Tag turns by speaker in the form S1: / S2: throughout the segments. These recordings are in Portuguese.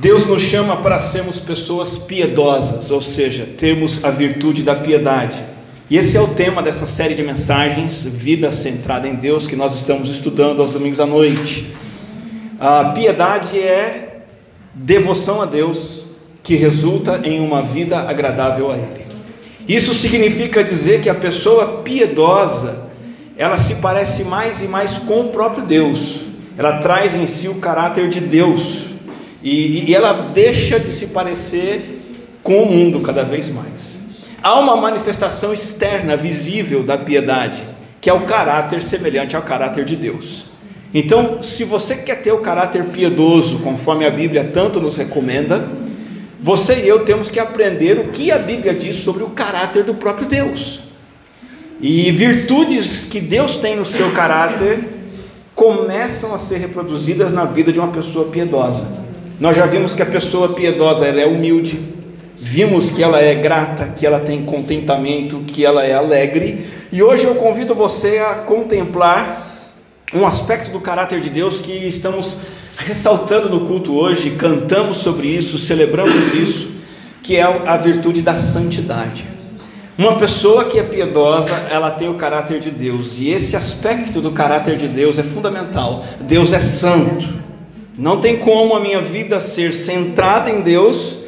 S1: Deus nos chama para sermos pessoas piedosas, ou seja, termos a virtude da piedade. E esse é o tema dessa série de mensagens, Vida Centrada em Deus, que nós estamos estudando aos domingos à noite. A piedade é devoção a Deus que resulta em uma vida agradável a Ele. Isso significa dizer que a pessoa piedosa, ela se parece mais e mais com o próprio Deus, ela traz em si o caráter de Deus e, e ela deixa de se parecer com o mundo cada vez mais. Há uma manifestação externa, visível da piedade, que é o caráter semelhante ao caráter de Deus. Então, se você quer ter o caráter piedoso, conforme a Bíblia tanto nos recomenda, você e eu temos que aprender o que a Bíblia diz sobre o caráter do próprio Deus. E virtudes que Deus tem no seu caráter começam a ser reproduzidas na vida de uma pessoa piedosa. Nós já vimos que a pessoa piedosa ela é humilde, vimos que ela é grata, que ela tem contentamento, que ela é alegre, e hoje eu convido você a contemplar um aspecto do caráter de Deus que estamos ressaltando no culto hoje, cantamos sobre isso, celebramos isso, que é a virtude da santidade. Uma pessoa que é piedosa, ela tem o caráter de Deus, e esse aspecto do caráter de Deus é fundamental. Deus é santo. Não tem como a minha vida ser centrada em Deus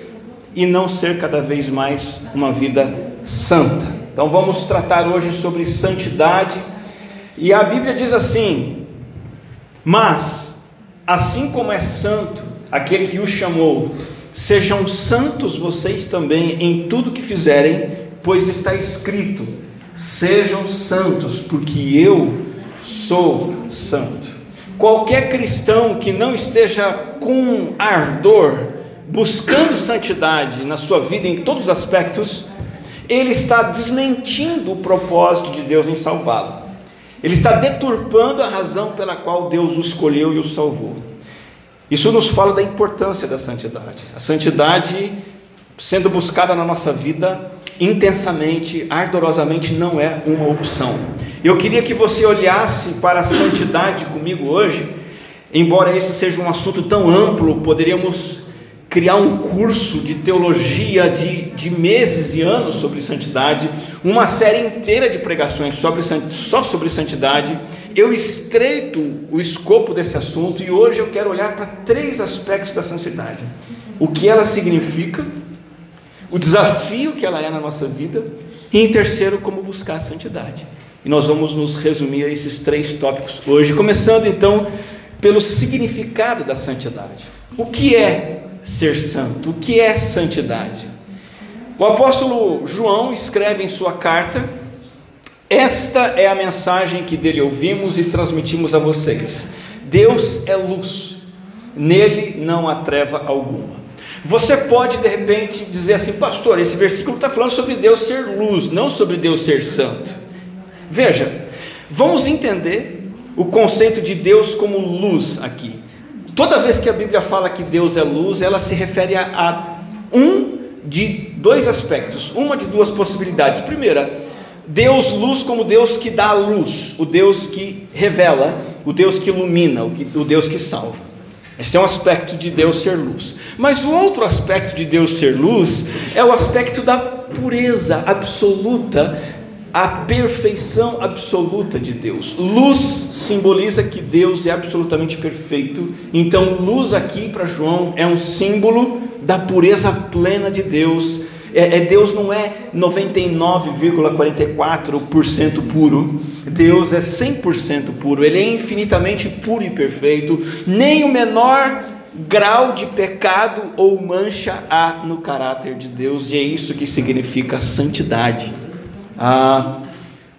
S1: e não ser cada vez mais uma vida santa. Então vamos tratar hoje sobre santidade. E a Bíblia diz assim: Mas, assim como é santo aquele que o chamou, sejam santos vocês também em tudo que fizerem, pois está escrito: Sejam santos, porque eu sou santo. Qualquer cristão que não esteja com ardor, buscando santidade na sua vida em todos os aspectos, ele está desmentindo o propósito de Deus em salvá-lo. Ele está deturpando a razão pela qual Deus o escolheu e o salvou. Isso nos fala da importância da santidade. A santidade sendo buscada na nossa vida intensamente, ardorosamente, não é uma opção. Eu queria que você olhasse para a santidade comigo hoje, embora esse seja um assunto tão amplo, poderíamos criar um curso de teologia de, de meses e anos sobre santidade, uma série inteira de pregações sobre, só sobre santidade. Eu estreito o escopo desse assunto e hoje eu quero olhar para três aspectos da santidade: o que ela significa, o desafio que ela é na nossa vida, e em terceiro, como buscar a santidade. E nós vamos nos resumir a esses três tópicos hoje, começando então pelo significado da santidade. O que é ser santo? O que é santidade? O apóstolo João escreve em sua carta: Esta é a mensagem que dele ouvimos e transmitimos a vocês. Deus é luz, nele não há treva alguma. Você pode de repente dizer assim, pastor, esse versículo está falando sobre Deus ser luz, não sobre Deus ser santo. Veja, vamos entender o conceito de Deus como luz aqui. Toda vez que a Bíblia fala que Deus é luz, ela se refere a, a um de dois aspectos, uma de duas possibilidades. Primeira, Deus luz como Deus que dá a luz, o Deus que revela, o Deus que ilumina, o, que, o Deus que salva. Esse é um aspecto de Deus ser luz. Mas o outro aspecto de Deus ser luz é o aspecto da pureza absoluta, a perfeição absoluta de Deus. Luz simboliza que Deus é absolutamente perfeito. Então, luz aqui para João é um símbolo da pureza plena de Deus é, é, Deus não é 99,44% puro, Deus é 100% puro, Ele é infinitamente puro e perfeito, nem o menor grau de pecado ou mancha há no caráter de Deus, e é isso que significa santidade. Ah,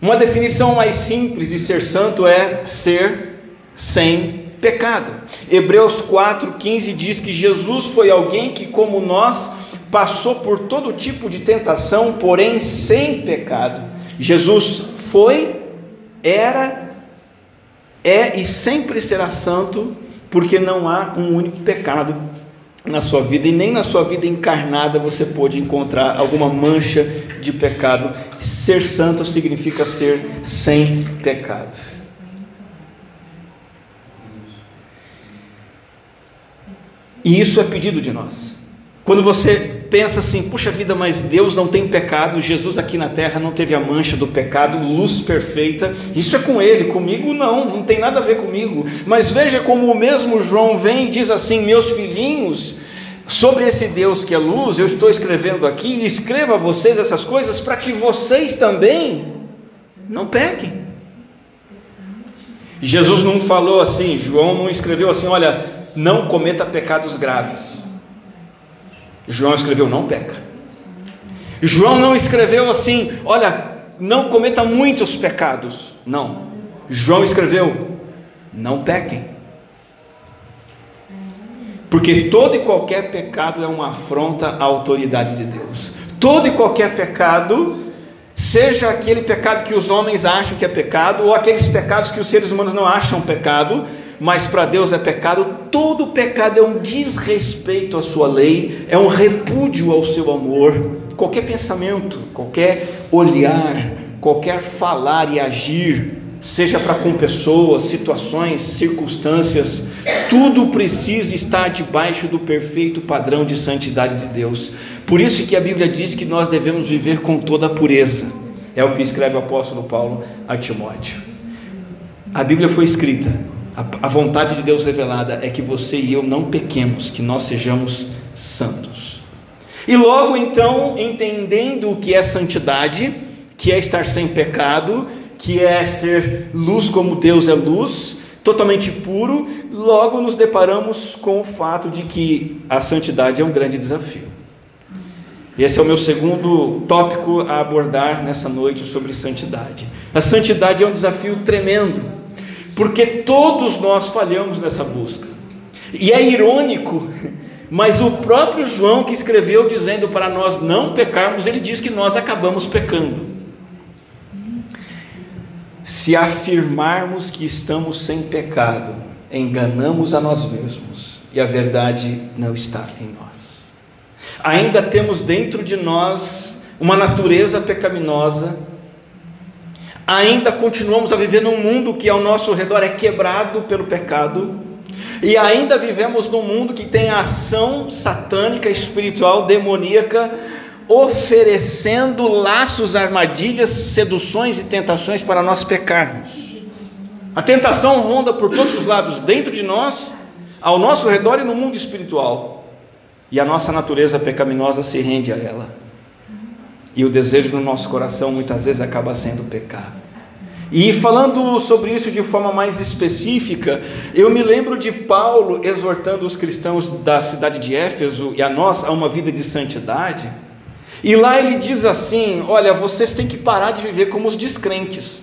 S1: uma definição mais simples de ser santo é ser sem pecado. Hebreus 4,15 diz que Jesus foi alguém que, como nós, passou por todo tipo de tentação, porém sem pecado. Jesus foi, era, é e sempre será santo, porque não há um único pecado na sua vida e nem na sua vida encarnada você pode encontrar alguma mancha de pecado. Ser santo significa ser sem pecado. E isso é pedido de nós. Quando você pensa assim, puxa vida, mas Deus não tem pecado, Jesus aqui na terra não teve a mancha do pecado, luz perfeita, isso é com ele, comigo não, não tem nada a ver comigo. Mas veja como o mesmo João vem e diz assim: meus filhinhos, sobre esse Deus que é luz, eu estou escrevendo aqui, e escreva a vocês essas coisas para que vocês também não pequem. Jesus não falou assim, João não escreveu assim, olha, não cometa pecados graves. João escreveu, não peca. João não escreveu assim, olha, não cometa muitos pecados. Não. João escreveu, não pequem. Porque todo e qualquer pecado é uma afronta à autoridade de Deus. Todo e qualquer pecado seja aquele pecado que os homens acham que é pecado, ou aqueles pecados que os seres humanos não acham pecado, mas para Deus é pecado, todo pecado é um desrespeito à sua lei, é um repúdio ao seu amor. Qualquer pensamento, qualquer olhar, qualquer falar e agir, seja para com pessoas, situações, circunstâncias, tudo precisa estar debaixo do perfeito padrão de santidade de Deus. Por isso que a Bíblia diz que nós devemos viver com toda a pureza. É o que escreve o apóstolo Paulo a Timóteo. A Bíblia foi escrita, a, vontade de Deus revelada é que você e eu não pequemos, que nós sejamos santos. E logo então, entendendo o que é santidade, que é estar sem pecado, que é ser luz como Deus é luz, totalmente puro, logo nos deparamos com o fato de que a santidade é um grande desafio. Esse é o meu segundo tópico a abordar nessa noite sobre santidade. A santidade é um desafio tremendo, porque todos nós falhamos nessa busca. E é irônico, mas o próprio João que escreveu dizendo para nós não pecarmos, ele diz que nós acabamos pecando. Se afirmarmos que estamos sem pecado, enganamos a nós mesmos e a verdade não está em nós. Ainda temos dentro de nós uma natureza pecaminosa, ainda continuamos a viver num mundo que ao nosso redor é quebrado pelo pecado, e ainda vivemos num mundo que tem ação satânica, espiritual, demoníaca, oferecendo laços, armadilhas, seduções e tentações para nós pecarmos. A tentação ronda por todos os lados, dentro de nós, ao nosso redor e no mundo espiritual. E a nossa natureza pecaminosa se rende a ela. E o desejo no nosso coração muitas vezes acaba sendo pecar. E falando sobre isso de forma mais específica, eu me lembro de Paulo exortando os cristãos da cidade de Éfeso e a nós a uma vida de santidade. E lá ele diz assim: Olha, vocês têm que parar de viver como os descrentes.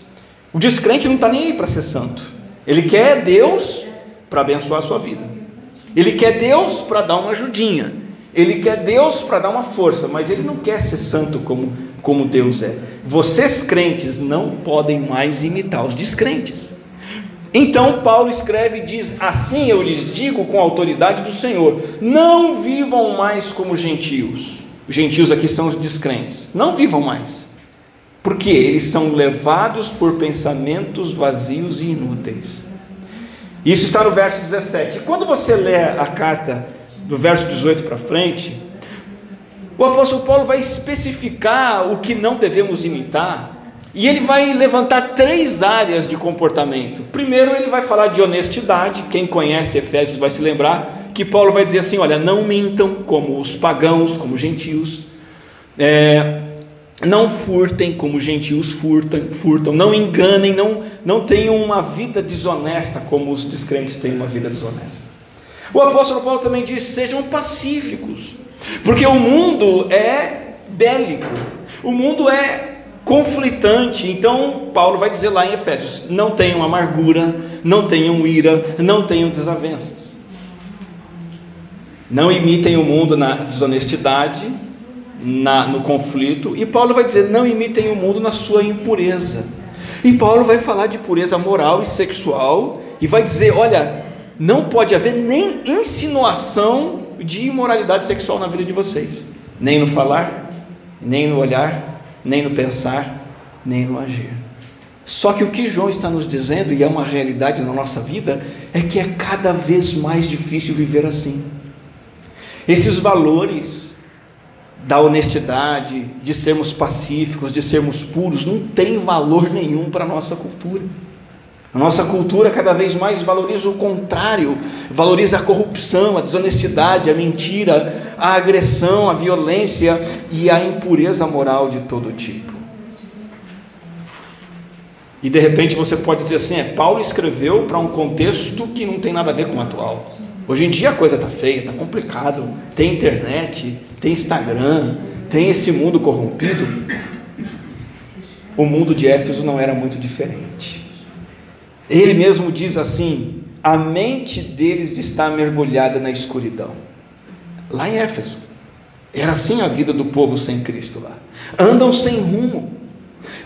S1: O descrente não está nem aí para ser santo. Ele quer Deus para abençoar a sua vida. Ele quer Deus para dar uma ajudinha. Ele quer Deus para dar uma força, mas ele não quer ser santo como, como Deus é. Vocês crentes não podem mais imitar os descrentes. Então Paulo escreve e diz: Assim eu lhes digo com a autoridade do Senhor: não vivam mais como gentios. Os gentios aqui são os descrentes. Não vivam mais. Porque eles são levados por pensamentos vazios e inúteis. Isso está no verso 17. E quando você lê a carta do verso 18 para frente, o apóstolo Paulo vai especificar o que não devemos imitar, e ele vai levantar três áreas de comportamento. Primeiro, ele vai falar de honestidade. Quem conhece Efésios vai se lembrar que Paulo vai dizer assim: olha, não mintam como os pagãos, como os gentios. É, não furtem como gentios furtam, furtam, não enganem, não, não tenham uma vida desonesta como os descrentes têm uma vida desonesta. O apóstolo Paulo também diz: sejam pacíficos, porque o mundo é bélico, o mundo é conflitante. Então, Paulo vai dizer lá em Efésios: não tenham amargura, não tenham ira, não tenham desavenças. Não imitem o mundo na desonestidade, na, no conflito, e Paulo vai dizer: não imitem o mundo na sua impureza. E Paulo vai falar de pureza moral e sexual, e vai dizer: olha, não pode haver nem insinuação de imoralidade sexual na vida de vocês, nem no falar, nem no olhar, nem no pensar, nem no agir. Só que o que João está nos dizendo, e é uma realidade na nossa vida, é que é cada vez mais difícil viver assim. Esses valores da honestidade, de sermos pacíficos, de sermos puros, não tem valor nenhum para a nossa cultura. A nossa cultura cada vez mais valoriza o contrário, valoriza a corrupção, a desonestidade, a mentira, a agressão, a violência e a impureza moral de todo tipo. E de repente você pode dizer assim: é, Paulo escreveu para um contexto que não tem nada a ver com o atual. Hoje em dia a coisa está feia, está complicado. Tem internet, tem Instagram, tem esse mundo corrompido. O mundo de Éfeso não era muito diferente. Ele mesmo diz assim: a mente deles está mergulhada na escuridão. Lá em Éfeso, era assim a vida do povo sem Cristo lá. Andam sem rumo,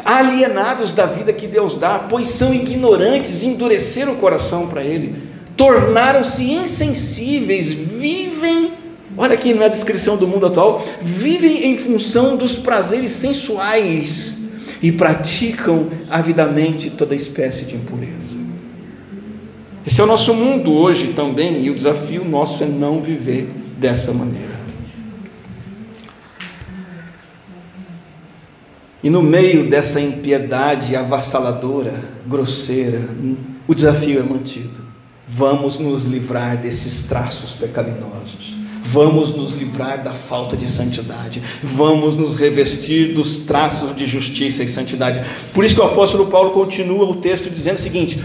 S1: alienados da vida que Deus dá, pois são ignorantes, endureceram o coração para Ele, tornaram-se insensíveis, vivem, olha aqui na descrição do mundo atual, vivem em função dos prazeres sensuais e praticam avidamente toda espécie de impureza. Esse é o nosso mundo hoje também, e o desafio nosso é não viver dessa maneira. E no meio dessa impiedade avassaladora, grosseira, o desafio é mantido. Vamos nos livrar desses traços pecaminosos. Vamos nos livrar da falta de santidade. Vamos nos revestir dos traços de justiça e santidade. Por isso que o apóstolo Paulo continua o texto dizendo o seguinte: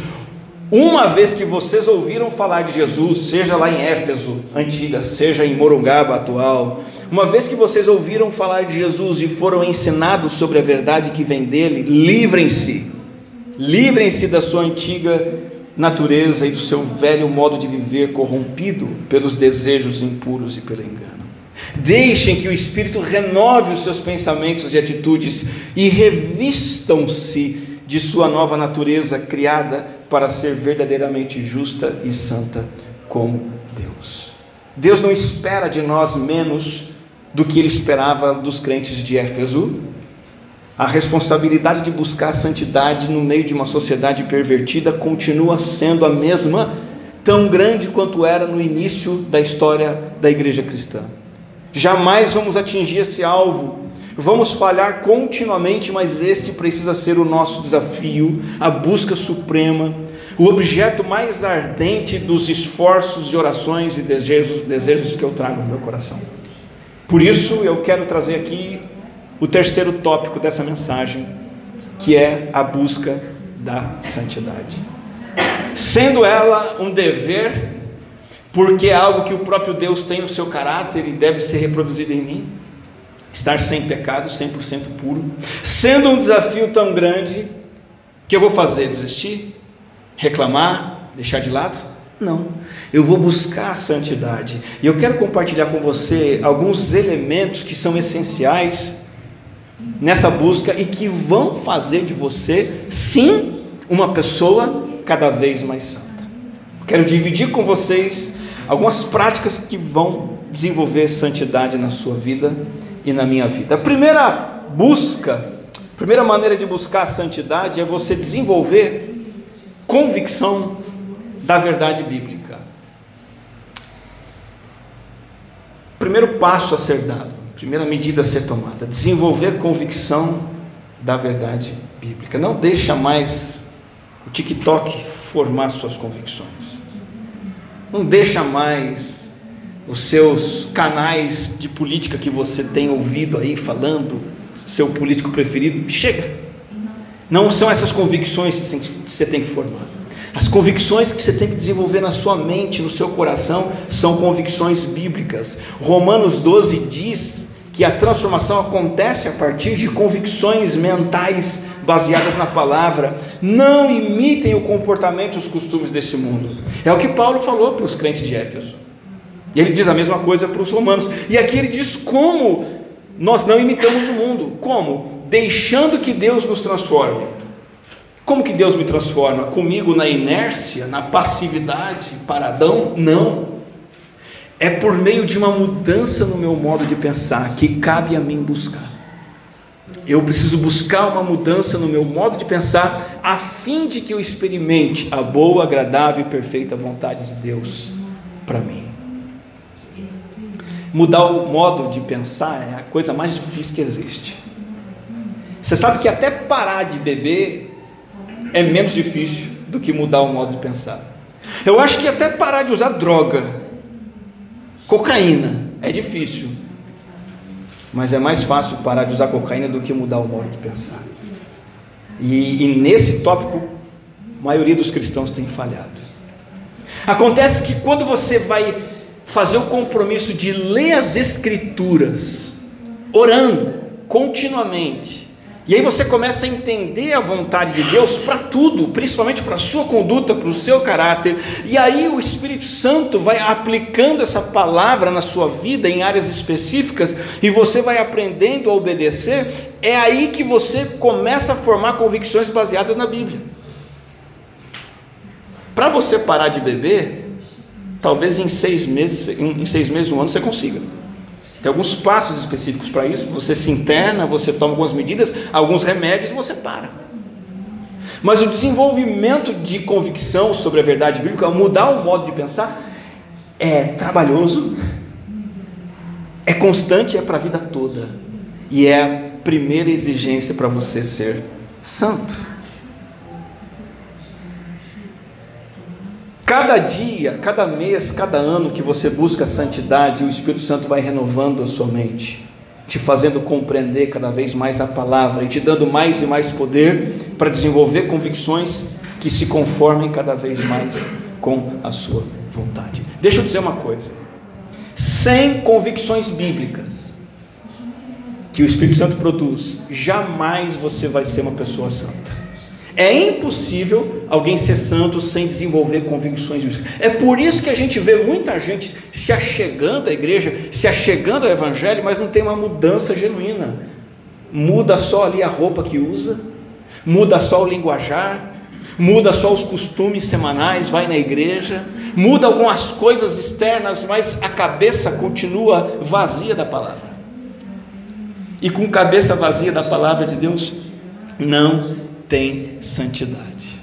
S1: uma vez que vocês ouviram falar de Jesus, seja lá em Éfeso, antiga, seja em Morungaba, atual, uma vez que vocês ouviram falar de Jesus e foram ensinados sobre a verdade que vem dele, livrem-se, livrem-se da sua antiga natureza e do seu velho modo de viver corrompido pelos desejos impuros e pelo engano. Deixem que o Espírito renove os seus pensamentos e atitudes e revistam-se de sua nova natureza criada para ser verdadeiramente justa e santa como Deus. Deus não espera de nós menos do que ele esperava dos crentes de Éfeso. A responsabilidade de buscar a santidade no meio de uma sociedade pervertida continua sendo a mesma, tão grande quanto era no início da história da igreja cristã. Jamais vamos atingir esse alvo Vamos falhar continuamente, mas este precisa ser o nosso desafio, a busca suprema, o objeto mais ardente dos esforços, de orações e desejos, desejos que eu trago no meu coração. Por isso, eu quero trazer aqui o terceiro tópico dessa mensagem, que é a busca da santidade. Sendo ela um dever, porque é algo que o próprio Deus tem no seu caráter e deve ser reproduzido em mim estar sem pecado, 100% puro, sendo um desafio tão grande, que eu vou fazer? Desistir? Reclamar? Deixar de lado? Não, eu vou buscar a santidade, e eu quero compartilhar com você alguns elementos que são essenciais nessa busca e que vão fazer de você, sim, uma pessoa cada vez mais santa. Quero dividir com vocês algumas práticas que vão desenvolver santidade na sua vida e na minha vida. A primeira busca, a primeira maneira de buscar a santidade é você desenvolver convicção da verdade bíblica. Primeiro passo a ser dado, primeira medida a ser tomada, desenvolver convicção da verdade bíblica. Não deixa mais o TikTok formar suas convicções. Não deixa mais os seus canais de política que você tem ouvido aí falando, seu político preferido, chega. Não são essas convicções que você tem que formar. As convicções que você tem que desenvolver na sua mente, no seu coração, são convicções bíblicas. Romanos 12 diz que a transformação acontece a partir de convicções mentais baseadas na palavra. Não imitem o comportamento e os costumes desse mundo. É o que Paulo falou para os crentes de Éfeso. E ele diz a mesma coisa para os romanos. E aqui ele diz como nós não imitamos o mundo. Como? Deixando que Deus nos transforme. Como que Deus me transforma? Comigo na inércia, na passividade, paradão? Não. É por meio de uma mudança no meu modo de pensar que cabe a mim buscar. Eu preciso buscar uma mudança no meu modo de pensar, a fim de que eu experimente a boa, agradável e perfeita vontade de Deus para mim. Mudar o modo de pensar é a coisa mais difícil que existe. Você sabe que até parar de beber é menos difícil do que mudar o modo de pensar. Eu acho que até parar de usar droga, cocaína, é difícil. Mas é mais fácil parar de usar cocaína do que mudar o modo de pensar. E, e nesse tópico, a maioria dos cristãos tem falhado. Acontece que quando você vai fazer o compromisso de ler as Escrituras, orando continuamente, e aí você começa a entender a vontade de Deus para tudo, principalmente para a sua conduta, para o seu caráter. E aí o Espírito Santo vai aplicando essa palavra na sua vida em áreas específicas e você vai aprendendo a obedecer. É aí que você começa a formar convicções baseadas na Bíblia. Para você parar de beber, talvez em seis meses, em seis meses, um ano você consiga. Tem alguns passos específicos para isso. Você se interna, você toma algumas medidas, alguns remédios e você para. Mas o desenvolvimento de convicção sobre a verdade bíblica, mudar o modo de pensar, é trabalhoso, é constante, é para a vida toda. E é a primeira exigência para você ser santo. Cada dia, cada mês, cada ano que você busca a santidade, o Espírito Santo vai renovando a sua mente, te fazendo compreender cada vez mais a palavra e te dando mais e mais poder para desenvolver convicções que se conformem cada vez mais com a sua vontade. Deixa eu dizer uma coisa: sem convicções bíblicas que o Espírito Santo produz, jamais você vai ser uma pessoa santa. É impossível alguém ser santo sem desenvolver convicções bíblicas. É por isso que a gente vê muita gente se achegando à igreja, se achegando ao evangelho, mas não tem uma mudança genuína. Muda só ali a roupa que usa, muda só o linguajar, muda só os costumes semanais, vai na igreja, muda algumas coisas externas, mas a cabeça continua vazia da palavra. E com cabeça vazia da palavra de Deus, não tem santidade.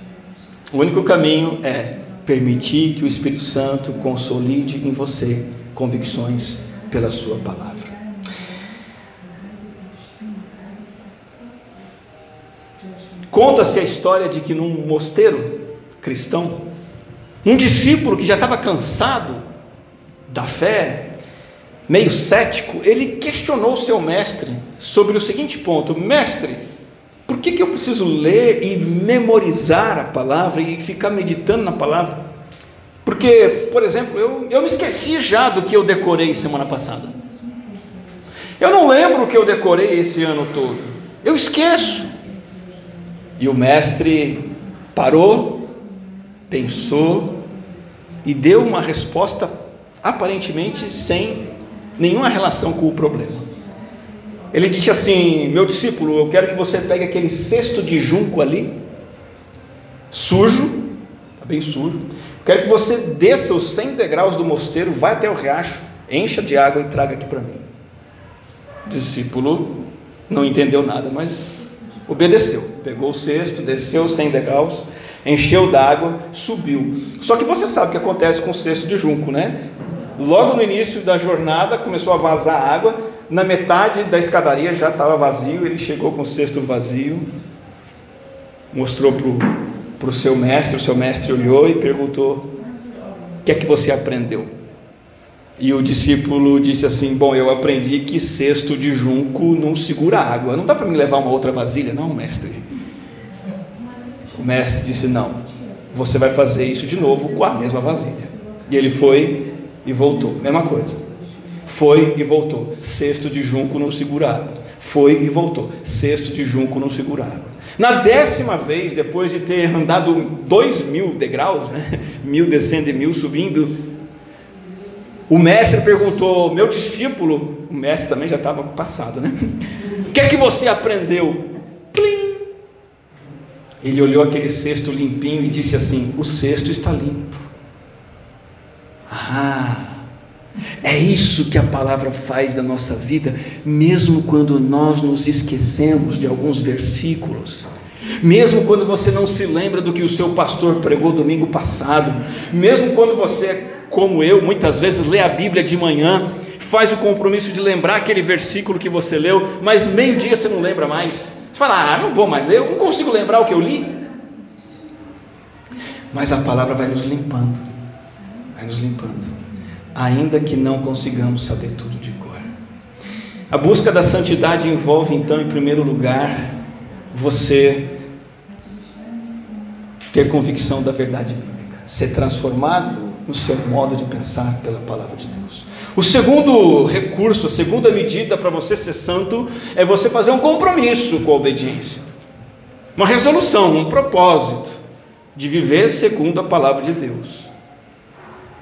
S1: O único caminho é permitir que o Espírito Santo consolide em você convicções pela Sua palavra. Conta-se a história de que num mosteiro cristão, um discípulo que já estava cansado da fé, meio cético, ele questionou seu mestre sobre o seguinte ponto: Mestre, por que, que eu preciso ler e memorizar a palavra e ficar meditando na palavra? Porque, por exemplo, eu, eu me esqueci já do que eu decorei semana passada. Eu não lembro o que eu decorei esse ano todo. Eu esqueço. E o mestre parou, pensou e deu uma resposta aparentemente sem nenhuma relação com o problema. Ele disse assim: Meu discípulo, eu quero que você pegue aquele cesto de junco ali, sujo, está bem sujo. Quero que você desça os 100 degraus do mosteiro, vá até o riacho, encha de água e traga aqui para mim. O discípulo não entendeu nada, mas obedeceu. Pegou o cesto, desceu os 100 degraus, encheu d'água, subiu. Só que você sabe o que acontece com o cesto de junco, né? Logo no início da jornada começou a vazar água, na metade da escadaria já estava vazio, ele chegou com o cesto vazio, mostrou para o seu mestre, o seu mestre olhou e perguntou: O que é que você aprendeu? E o discípulo disse assim: Bom, eu aprendi que cesto de junco não segura água. Não dá para me levar uma outra vasilha, não, mestre? O mestre disse: Não, você vai fazer isso de novo com a mesma vasilha. E ele foi e voltou, mesma coisa. Foi e voltou. Cesto de junco não segurava. Foi e voltou. Cesto de junco não segurava. Na décima vez, depois de ter andado dois mil degraus, né? mil descendo e mil subindo, o mestre perguntou: Meu discípulo, o mestre também já estava passado, né? O que é que você aprendeu? Plim! Ele olhou aquele cesto limpinho e disse assim: O cesto está limpo. Ah! É isso que a palavra faz da nossa vida, mesmo quando nós nos esquecemos de alguns versículos. Mesmo quando você não se lembra do que o seu pastor pregou domingo passado, mesmo quando você, como eu, muitas vezes lê a Bíblia de manhã, faz o compromisso de lembrar aquele versículo que você leu, mas meio-dia você não lembra mais. Você fala, ah, não vou mais ler, eu não consigo lembrar o que eu li. Mas a palavra vai nos limpando, vai nos limpando, ainda que não consigamos saber tudo de cor. A busca da santidade envolve, então, em primeiro lugar, você ter convicção da verdade bíblica, ser transformado no seu modo de pensar pela palavra de Deus. O segundo recurso, a segunda medida para você ser santo é você fazer um compromisso com a obediência, uma resolução, um propósito de viver segundo a palavra de Deus.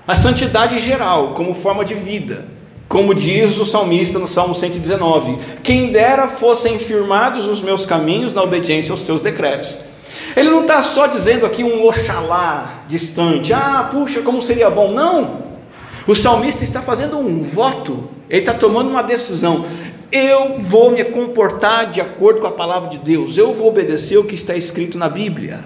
S1: A santidade geral, como forma de vida, como diz o salmista no Salmo 119: Quem dera fossem firmados os meus caminhos na obediência aos teus decretos. Ele não está só dizendo aqui um oxalá distante, ah, puxa, como seria bom. Não! O salmista está fazendo um voto, ele está tomando uma decisão. Eu vou me comportar de acordo com a palavra de Deus, eu vou obedecer o que está escrito na Bíblia.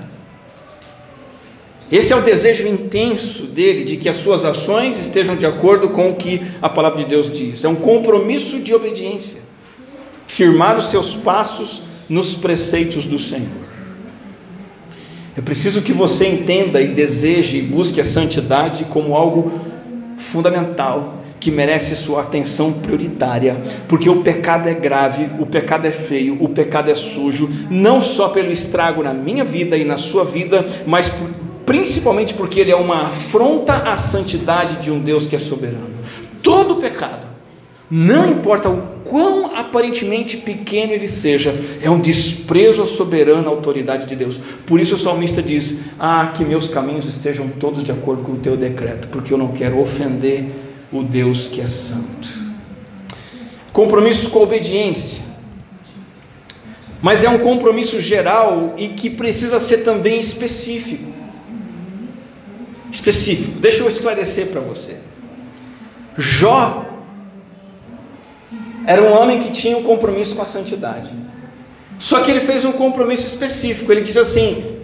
S1: Esse é o desejo intenso dele de que as suas ações estejam de acordo com o que a palavra de Deus diz. É um compromisso de obediência, firmar os seus passos nos preceitos do Senhor. É preciso que você entenda e deseje e busque a santidade como algo fundamental que merece sua atenção prioritária, porque o pecado é grave, o pecado é feio, o pecado é sujo, não só pelo estrago na minha vida e na sua vida, mas principalmente porque ele é uma afronta à santidade de um Deus que é soberano. Todo pecado não importa o quão aparentemente pequeno ele seja, é um desprezo à soberana autoridade de Deus. Por isso o salmista diz: Ah, que meus caminhos estejam todos de acordo com o teu decreto, porque eu não quero ofender o Deus que é santo. Compromisso com a obediência. Mas é um compromisso geral e que precisa ser também específico. Específico. Deixa eu esclarecer para você. Jó era um homem que tinha um compromisso com a santidade. Só que ele fez um compromisso específico. Ele disse assim: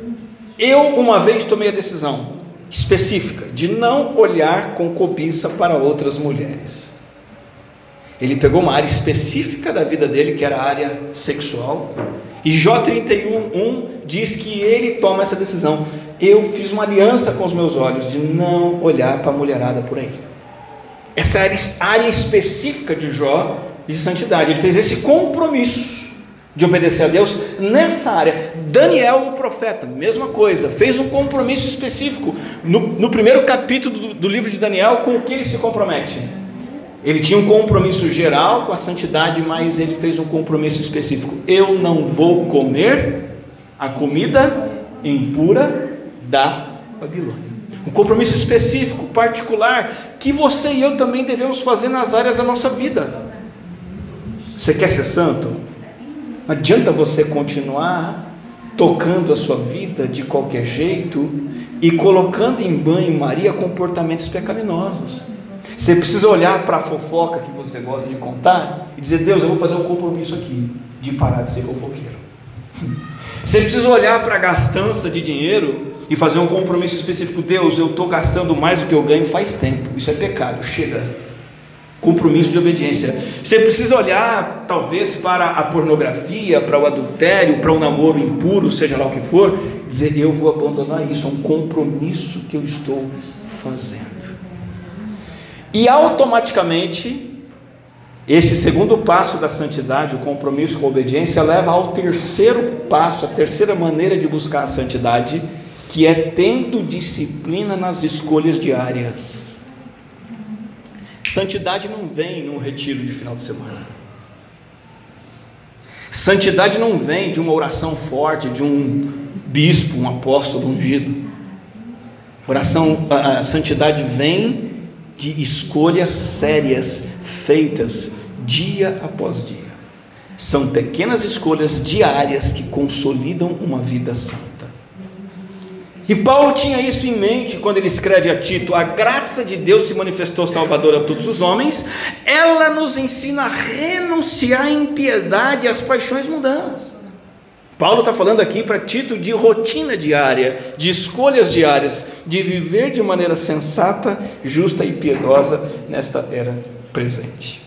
S1: Eu uma vez tomei a decisão específica de não olhar com cobiça para outras mulheres. Ele pegou uma área específica da vida dele, que era a área sexual, e Jó 31:1 diz que ele toma essa decisão. Eu fiz uma aliança com os meus olhos de não olhar para a mulherada por aí. Essa área específica de Jó de santidade. Ele fez esse compromisso de obedecer a Deus nessa área. Daniel, o profeta, mesma coisa, fez um compromisso específico no, no primeiro capítulo do, do livro de Daniel. Com o que ele se compromete? Ele tinha um compromisso geral com a santidade, mas ele fez um compromisso específico. Eu não vou comer a comida impura da Babilônia. Um compromisso específico, particular, que você e eu também devemos fazer nas áreas da nossa vida. Você quer ser santo? Não adianta você continuar tocando a sua vida de qualquer jeito e colocando em banho-maria comportamentos pecaminosos. Você precisa olhar para a fofoca que você gosta de contar e dizer: Deus, eu vou fazer um compromisso aqui de parar de ser fofoqueiro. Você precisa olhar para a gastança de dinheiro e fazer um compromisso específico: Deus, eu estou gastando mais do que eu ganho faz tempo. Isso é pecado, chega compromisso de obediência. Você precisa olhar, talvez, para a pornografia, para o adultério, para o namoro impuro, seja lá o que for, dizer: Eu vou abandonar isso, é um compromisso que eu estou fazendo. E automaticamente, esse segundo passo da santidade, o compromisso com a obediência, leva ao terceiro passo, a terceira maneira de buscar a santidade, que é tendo disciplina nas escolhas diárias. Santidade não vem num retiro de final de semana. Santidade não vem de uma oração forte, de um bispo, um apóstolo ungido. Oração, a, a santidade vem de escolhas sérias feitas dia após dia. São pequenas escolhas diárias que consolidam uma vida santa. E Paulo tinha isso em mente quando ele escreve a Tito: a graça de Deus se manifestou salvadora a todos os homens, ela nos ensina a renunciar à impiedade e às paixões mundanas. Paulo está falando aqui para Tito de rotina diária, de escolhas diárias, de viver de maneira sensata, justa e piedosa nesta era presente.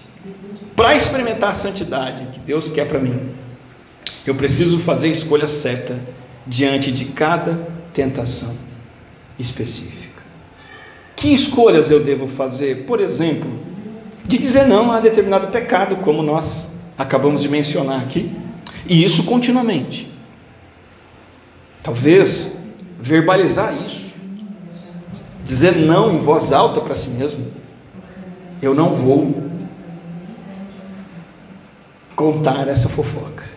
S1: Para experimentar a santidade que Deus quer para mim, eu preciso fazer a escolha certa diante de cada tentação específica. Que escolhas eu devo fazer? Por exemplo, de dizer não a determinado pecado, como nós acabamos de mencionar aqui, e isso continuamente. Talvez verbalizar isso, dizer não em voz alta para si mesmo. Eu não vou contar essa fofoca.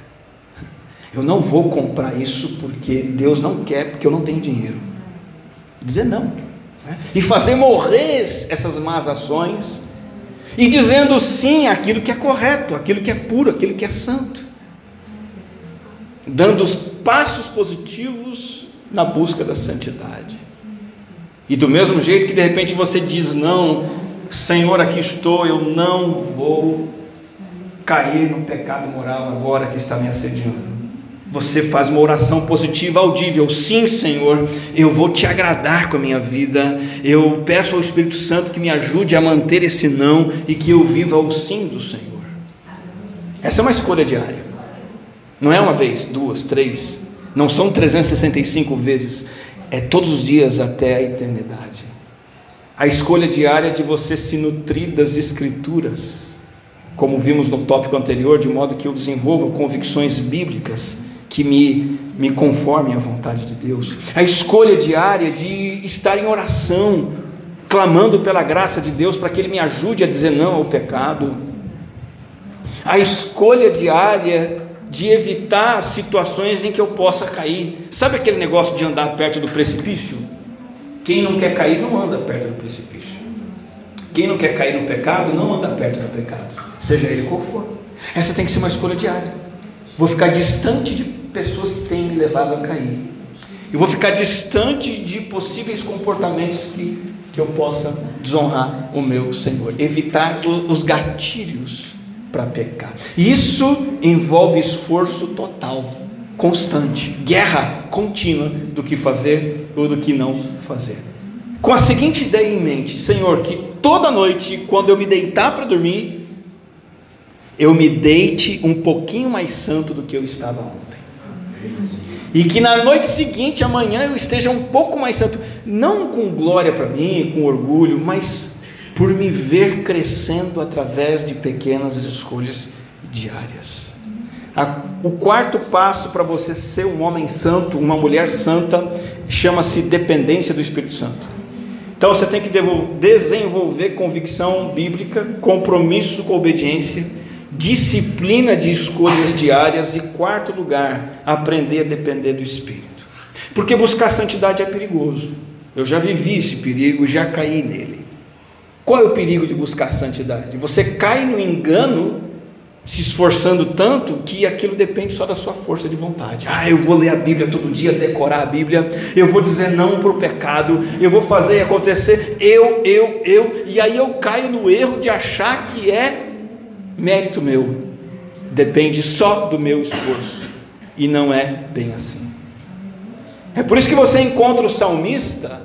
S1: Eu não vou comprar isso porque Deus não quer, porque eu não tenho dinheiro. Dizer não. Né? E fazer morrer essas más ações. E dizendo sim àquilo que é correto, aquilo que é puro, aquilo que é santo. Dando os passos positivos na busca da santidade. E do mesmo jeito que de repente você diz não, Senhor, aqui estou, eu não vou cair no pecado moral agora que está me assediando. Você faz uma oração positiva audível. Sim, Senhor, eu vou te agradar com a minha vida. Eu peço ao Espírito Santo que me ajude a manter esse não e que eu viva o sim do Senhor. Essa é uma escolha diária. Não é uma vez, duas, três. Não são 365 vezes. É todos os dias até a eternidade. A escolha diária de você se nutrir das Escrituras como vimos no tópico anterior, de modo que eu desenvolva convicções bíblicas que me, me conformem à vontade de Deus. A escolha diária de estar em oração, clamando pela graça de Deus para que Ele me ajude a dizer não ao pecado. A escolha diária de evitar situações em que eu possa cair. Sabe aquele negócio de andar perto do precipício? Quem não quer cair não anda perto do precipício. Quem não quer cair no pecado não anda perto do pecado seja ele qual for. Essa tem que ser uma escolha diária. Vou ficar distante de pessoas que têm me levado a cair. Eu vou ficar distante de possíveis comportamentos que, que eu possa desonrar o meu Senhor. Evitar os gatilhos para pecar. Isso envolve esforço total, constante, guerra contínua do que fazer ou do que não fazer. Com a seguinte ideia em mente: Senhor, que toda noite, quando eu me deitar para dormir, eu me deite um pouquinho mais santo do que eu estava ontem. E que na noite seguinte, amanhã, eu esteja um pouco mais santo, não com glória para mim, com orgulho, mas por me ver crescendo através de pequenas escolhas diárias. O quarto passo para você ser um homem santo, uma mulher santa, chama-se dependência do Espírito Santo. Então você tem que desenvolver convicção bíblica, compromisso com obediência disciplina de escolhas diárias e quarto lugar, aprender a depender do Espírito. Porque buscar santidade é perigoso. Eu já vivi esse perigo, já caí nele. Qual é o perigo de buscar santidade? Você cai no engano, se esforçando tanto que aquilo depende só da sua força de vontade. Ah, eu vou ler a Bíblia todo dia, decorar a Bíblia, eu vou dizer não para o pecado, eu vou fazer acontecer, eu, eu, eu, e aí eu caio no erro de achar que é mérito meu, depende só do meu esforço, e não é bem assim. É por isso que você encontra o salmista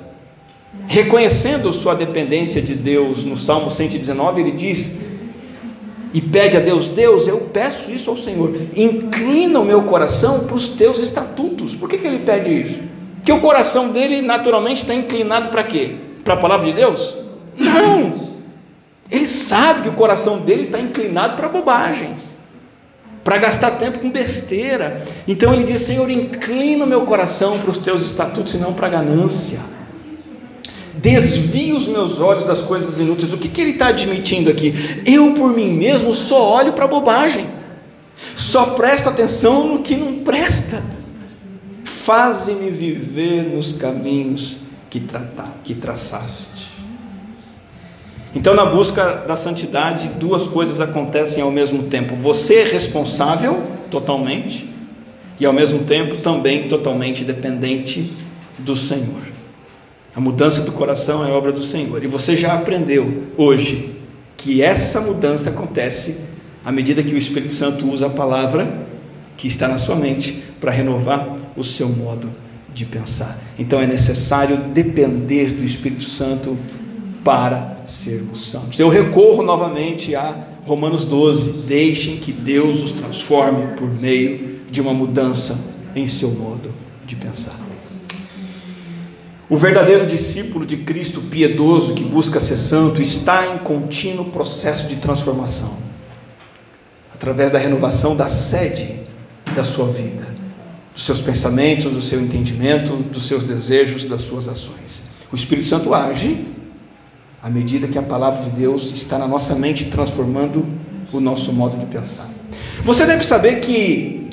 S1: reconhecendo sua dependência de Deus, no Salmo 119, ele diz: e pede a Deus: Deus, eu peço isso ao Senhor, inclina o meu coração para os teus estatutos. Por que, que ele pede isso? Que o coração dele naturalmente está inclinado para quê? Para a palavra de Deus? Não! Ele sabe que o coração dele está inclinado para bobagens, para gastar tempo com besteira. Então ele diz: Senhor, inclina o meu coração para os teus estatutos e não para a ganância. Desvia os meus olhos das coisas inúteis. O que, que ele está admitindo aqui? Eu, por mim mesmo, só olho para bobagem, só presto atenção no que não presta. Faze-me viver nos caminhos que, tratar, que traçaste. Então, na busca da santidade, duas coisas acontecem ao mesmo tempo: você é responsável totalmente, e ao mesmo tempo também totalmente dependente do Senhor. A mudança do coração é obra do Senhor, e você já aprendeu hoje que essa mudança acontece à medida que o Espírito Santo usa a palavra que está na sua mente para renovar o seu modo de pensar. Então é necessário depender do Espírito Santo para sermos santos. Eu recorro novamente a Romanos 12: deixem que Deus os transforme por meio de uma mudança em seu modo de pensar. O verdadeiro discípulo de Cristo piedoso que busca ser santo está em contínuo processo de transformação, através da renovação da sede da sua vida, dos seus pensamentos, do seu entendimento, dos seus desejos, das suas ações. O Espírito Santo age à medida que a palavra de Deus está na nossa mente transformando o nosso modo de pensar. Você deve saber que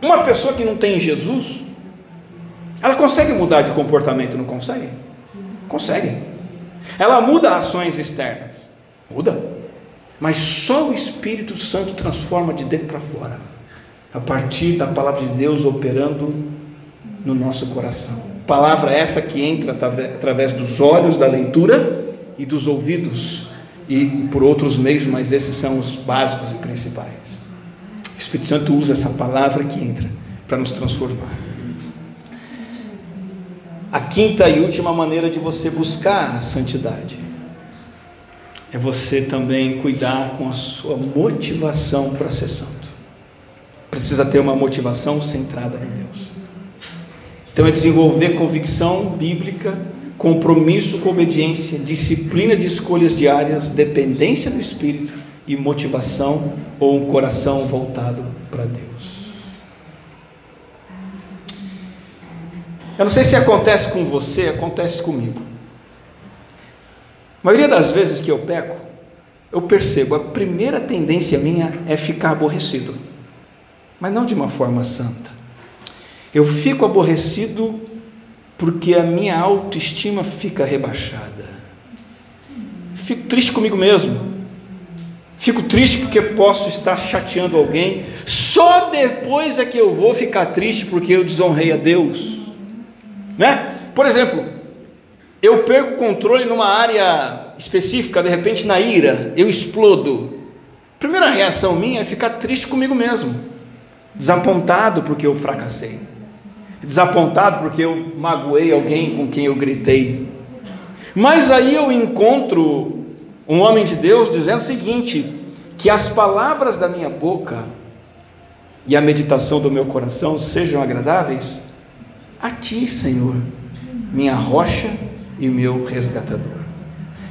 S1: uma pessoa que não tem Jesus, ela consegue mudar de comportamento, não consegue? Consegue. Ela muda ações externas. Muda. Mas só o Espírito Santo transforma de dentro para fora. A partir da palavra de Deus operando no nosso coração. Palavra essa que entra através dos olhos da leitura e dos ouvidos e por outros meios, mas esses são os básicos e principais. O Espírito Santo usa essa palavra que entra para nos transformar. A quinta e última maneira de você buscar a santidade é você também cuidar com a sua motivação para ser santo. Precisa ter uma motivação centrada em Deus. Então é desenvolver convicção bíblica, compromisso com obediência, disciplina de escolhas diárias, dependência do Espírito e motivação ou um coração voltado para Deus. Eu não sei se acontece com você, acontece comigo. A maioria das vezes que eu peco, eu percebo, a primeira tendência minha é ficar aborrecido, mas não de uma forma santa. Eu fico aborrecido porque a minha autoestima fica rebaixada. Fico triste comigo mesmo. Fico triste porque posso estar chateando alguém. Só depois é que eu vou ficar triste porque eu desonrei a Deus. Né? Por exemplo, eu perco o controle numa área específica, de repente na ira, eu explodo. Primeira reação minha é ficar triste comigo mesmo, desapontado porque eu fracassei, desapontado porque eu magoei alguém com quem eu gritei. Mas aí eu encontro um homem de Deus dizendo o seguinte: que as palavras da minha boca e a meditação do meu coração sejam agradáveis a ti, Senhor, minha rocha e meu resgatador.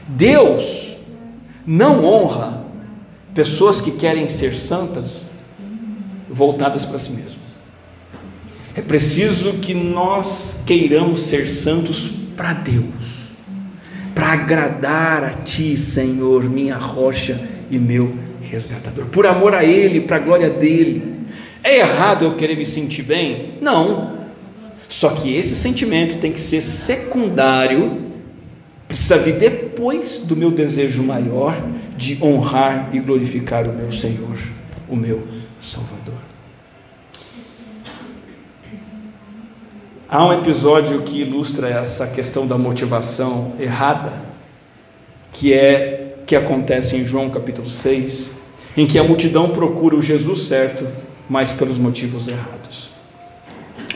S1: Deus não honra pessoas que querem ser santas voltadas para si mesmo. É preciso que nós queiramos ser santos para Deus, para agradar a Ti, Senhor, minha rocha e meu resgatador, por amor a Ele, para a glória dEle. É errado eu querer me sentir bem? Não. Só que esse sentimento tem que ser secundário, precisa vir depois do meu desejo maior de honrar e glorificar o meu Senhor, o meu Salvador. Há um episódio que ilustra essa questão da motivação errada, que é que acontece em João capítulo 6, em que a multidão procura o Jesus certo, mas pelos motivos errados.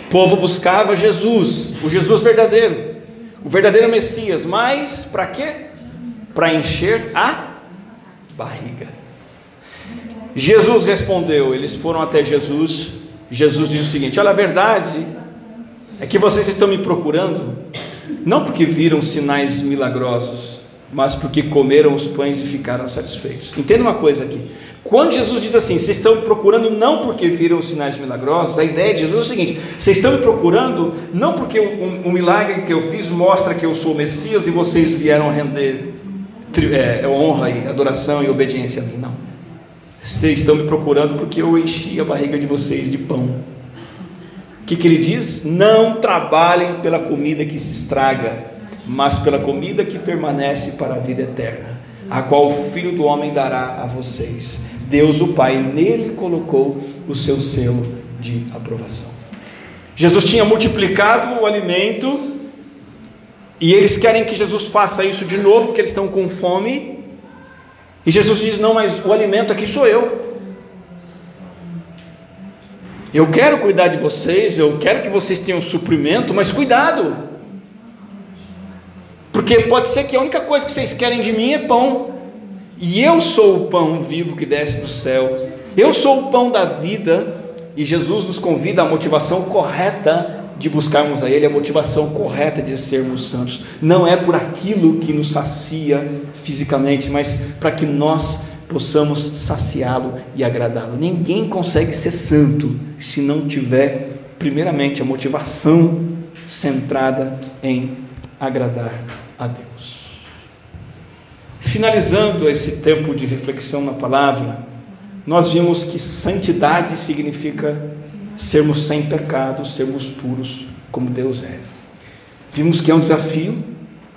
S1: O povo buscava Jesus, o Jesus verdadeiro, o verdadeiro Messias, mas para quê? Para encher a barriga. Jesus respondeu, eles foram até Jesus. Jesus disse o seguinte: Olha, a verdade é que vocês estão me procurando, não porque viram sinais milagrosos, mas porque comeram os pães e ficaram satisfeitos. Entenda uma coisa aqui: quando Jesus diz assim, vocês estão me procurando não porque viram sinais milagrosos, a ideia de Jesus é o seguinte: vocês estão me procurando não porque o, milagre que eu fiz mostra que eu sou o Messias e vocês vieram render é, honra e adoração e obediência a mim, não. Vocês estão me procurando porque eu enchi a barriga de vocês de pão. Que, que ele diz? Não trabalhem pela comida que se estraga, mas pela comida que permanece para a vida eterna, a qual o Filho do Homem dará a vocês Deus o Pai nele colocou o seu selo de aprovação. Jesus tinha multiplicado o alimento e eles querem que Jesus faça isso de novo porque eles estão com fome. E Jesus diz: Não, mas o alimento aqui sou eu. Eu quero cuidar de vocês, eu quero que vocês tenham suprimento, mas cuidado, Porque pode ser que a única coisa que vocês querem de mim é pão. E eu sou o pão vivo que desce do céu. Eu sou o pão da vida. E Jesus nos convida à motivação correta de buscarmos a Ele, a motivação correta de sermos santos. Não é por aquilo que nos sacia fisicamente, mas para que nós possamos saciá-lo e agradá-lo. Ninguém consegue ser santo se não tiver, primeiramente, a motivação centrada em agradar a Deus. Finalizando esse tempo de reflexão na palavra, nós vimos que santidade significa sermos sem pecado, sermos puros como Deus é. Vimos que é um desafio,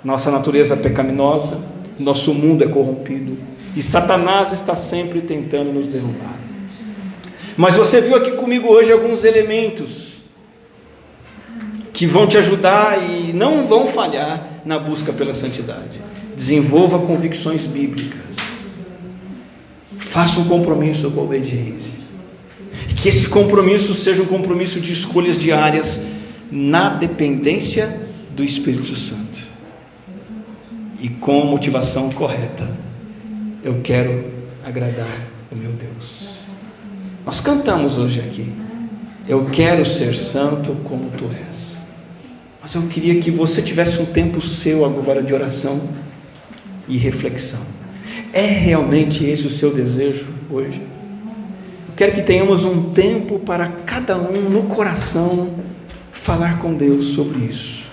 S1: nossa natureza é pecaminosa, nosso mundo é corrompido e Satanás está sempre tentando nos derrubar. Mas você viu aqui comigo hoje alguns elementos que vão te ajudar e não vão falhar na busca pela santidade. Desenvolva convicções bíblicas. Faça um compromisso com a obediência. Que esse compromisso seja um compromisso de escolhas diárias na dependência do Espírito Santo. E com a motivação correta. Eu quero agradar o meu Deus. Nós cantamos hoje aqui. Eu quero ser santo como tu és. Mas eu queria que você tivesse um tempo seu agora de oração e reflexão. É realmente esse o seu desejo hoje? Eu quero que tenhamos um tempo para cada um no coração falar com Deus sobre isso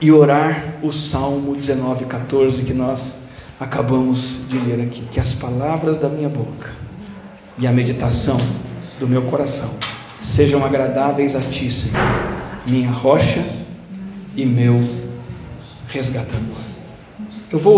S1: e orar o Salmo 19, 14 que nós acabamos de ler aqui. Que as palavras da minha boca e a meditação do meu coração sejam agradáveis a Ti, Senhor, minha rocha e meu resgatador. Eu vou